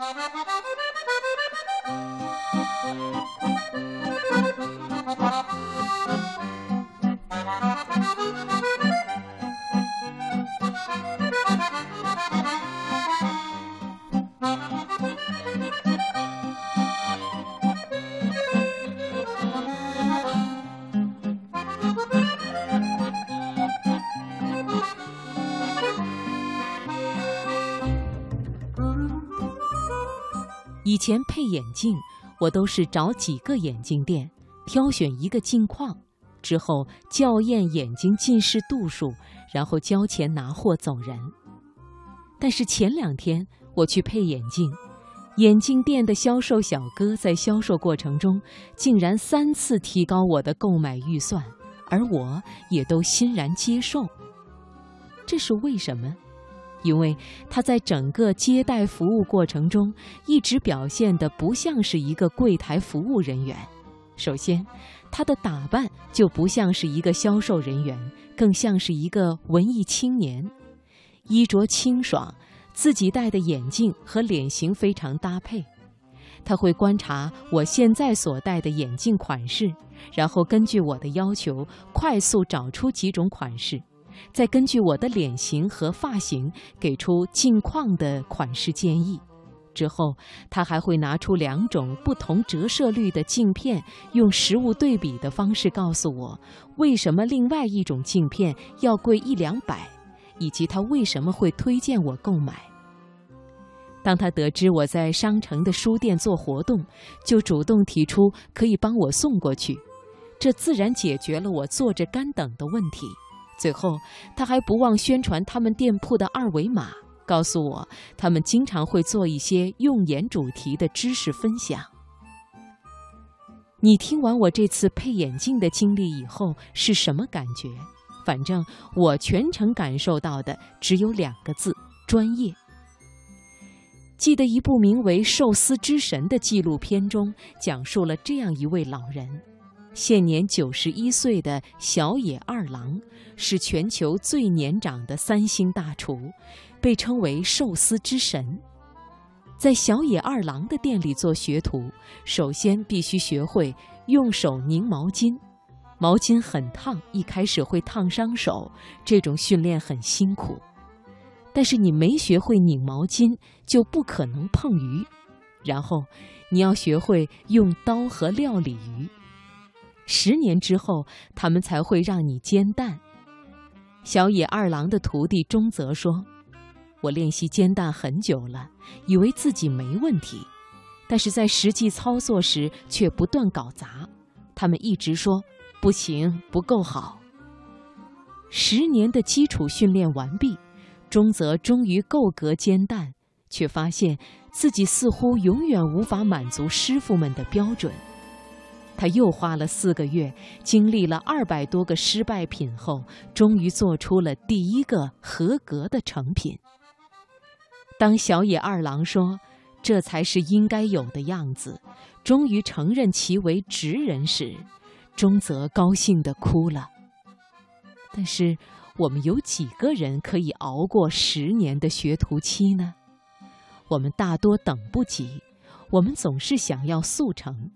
Thank you. 以前配眼镜，我都是找几个眼镜店，挑选一个镜框，之后校验眼睛近视度数，然后交钱拿货走人。但是前两天我去配眼镜，眼镜店的销售小哥在销售过程中竟然三次提高我的购买预算，而我也都欣然接受。这是为什么？因为他在整个接待服务过程中，一直表现得不像是一个柜台服务人员。首先，他的打扮就不像是一个销售人员，更像是一个文艺青年，衣着清爽，自己戴的眼镜和脸型非常搭配。他会观察我现在所戴的眼镜款式，然后根据我的要求，快速找出几种款式。再根据我的脸型和发型给出镜框的款式建议，之后他还会拿出两种不同折射率的镜片，用实物对比的方式告诉我为什么另外一种镜片要贵一两百，以及他为什么会推荐我购买。当他得知我在商城的书店做活动，就主动提出可以帮我送过去，这自然解决了我坐着干等的问题。最后，他还不忘宣传他们店铺的二维码，告诉我他们经常会做一些用眼主题的知识分享。你听完我这次配眼镜的经历以后是什么感觉？反正我全程感受到的只有两个字：专业。记得一部名为《寿司之神》的纪录片中，讲述了这样一位老人。现年九十一岁的小野二郎是全球最年长的三星大厨，被称为寿司之神。在小野二郎的店里做学徒，首先必须学会用手拧毛巾，毛巾很烫，一开始会烫伤手，这种训练很辛苦。但是你没学会拧毛巾，就不可能碰鱼。然后，你要学会用刀和料理鱼。十年之后，他们才会让你煎蛋。小野二郎的徒弟中泽说：“我练习煎蛋很久了，以为自己没问题，但是在实际操作时却不断搞砸。他们一直说不行，不够好。十年的基础训练完毕，中泽终于够格煎蛋，却发现自己似乎永远无法满足师傅们的标准。”他又花了四个月，经历了二百多个失败品后，终于做出了第一个合格的成品。当小野二郎说：“这才是应该有的样子”，终于承认其为职人时，中泽高兴地哭了。但是，我们有几个人可以熬过十年的学徒期呢？我们大多等不及，我们总是想要速成。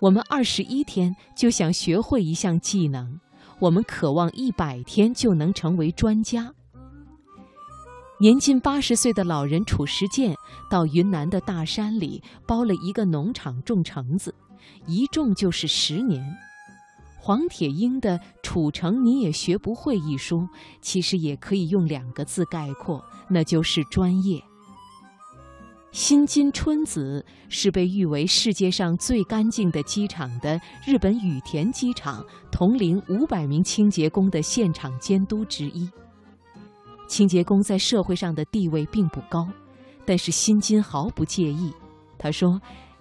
我们二十一天就想学会一项技能，我们渴望一百天就能成为专家。年近八十岁的老人褚时健到云南的大山里包了一个农场种橙子，一种就是十年。黄铁英的《褚橙你也学不会》一书，其实也可以用两个字概括，那就是专业。新津春子是被誉为世界上最干净的机场的日本羽田机场同龄五百名清洁工的现场监督之一。清洁工在社会上的地位并不高，但是新津毫不介意。他说：“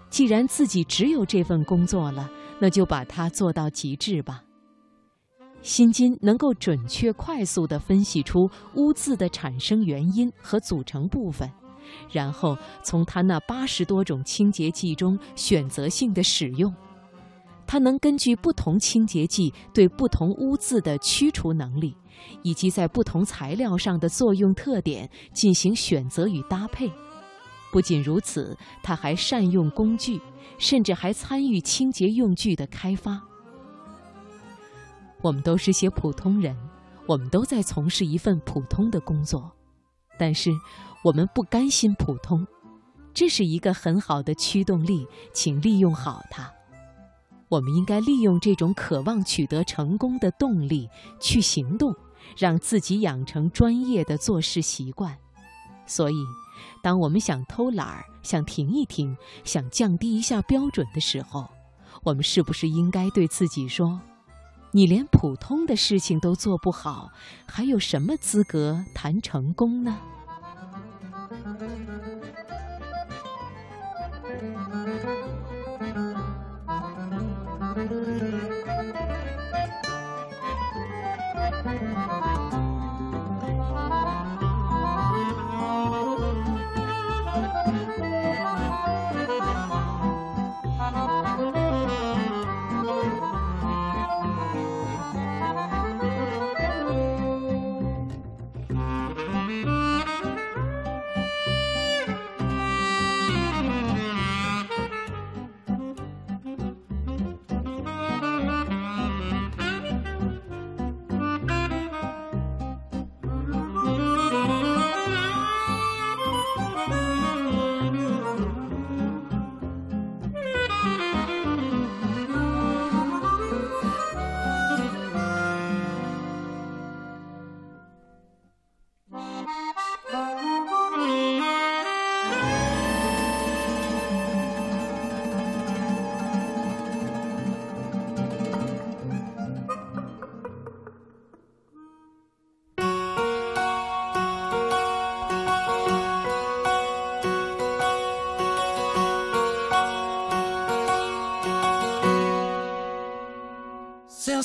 既然自己只有这份工作了，那就把它做到极致吧。”新津能够准确、快速地分析出污渍的产生原因和组成部分。然后从他那八十多种清洁剂中选择性的使用，他能根据不同清洁剂对不同污渍的驱除能力，以及在不同材料上的作用特点进行选择与搭配。不仅如此，他还善用工具，甚至还参与清洁用具的开发。我们都是些普通人，我们都在从事一份普通的工作，但是我们不甘心普通，这是一个很好的驱动力，请利用好它。我们应该利用这种渴望取得成功的动力去行动，让自己养成专业的做事习惯。所以，当我们想偷懒儿、想停一停、想降低一下标准的时候，我们是不是应该对自己说：“你连普通的事情都做不好，还有什么资格谈成功呢？”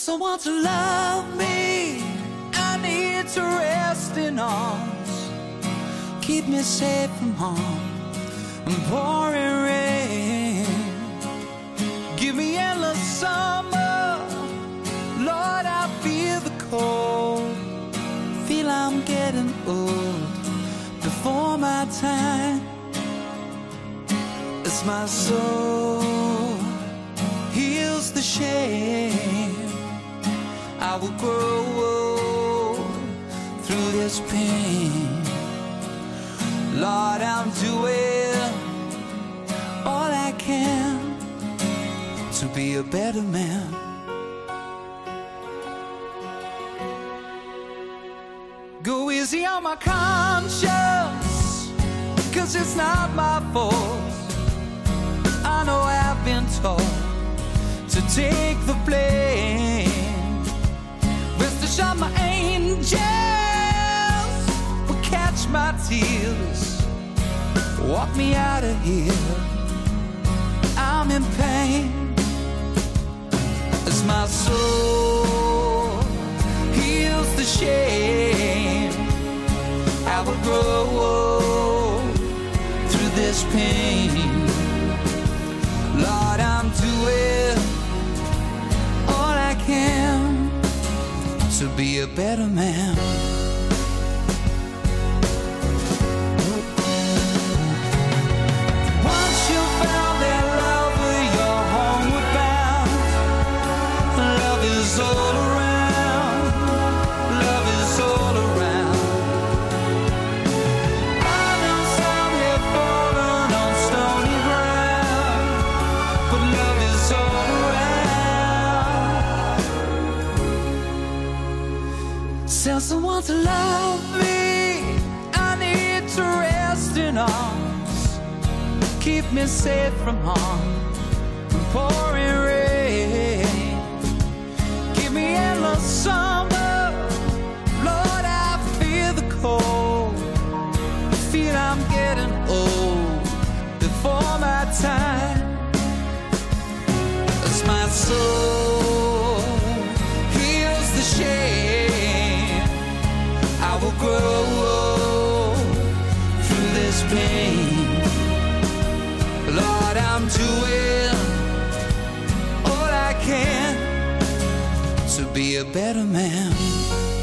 Someone to love me. I need to rest in arms. Keep me safe from harm and pouring rain. Give me endless summer. Lord, I feel the cold. Feel I'm getting old before my time. As my soul heals the shame. I will grow through this pain. Lord, I'm doing all I can to be a better man. Go easy on my conscience, cause it's not my fault. I know I've been told to take the blame. Rest assured, my angels will catch my tears, walk me out of here. To be a better man. Arms. Keep me safe from harm, from pouring rain. Give me endless summer. Lord, I feel the cold. I feel I'm getting old before my time. As my soul heals the shame, I will grow Lord, I'm doing all I can to be a better man.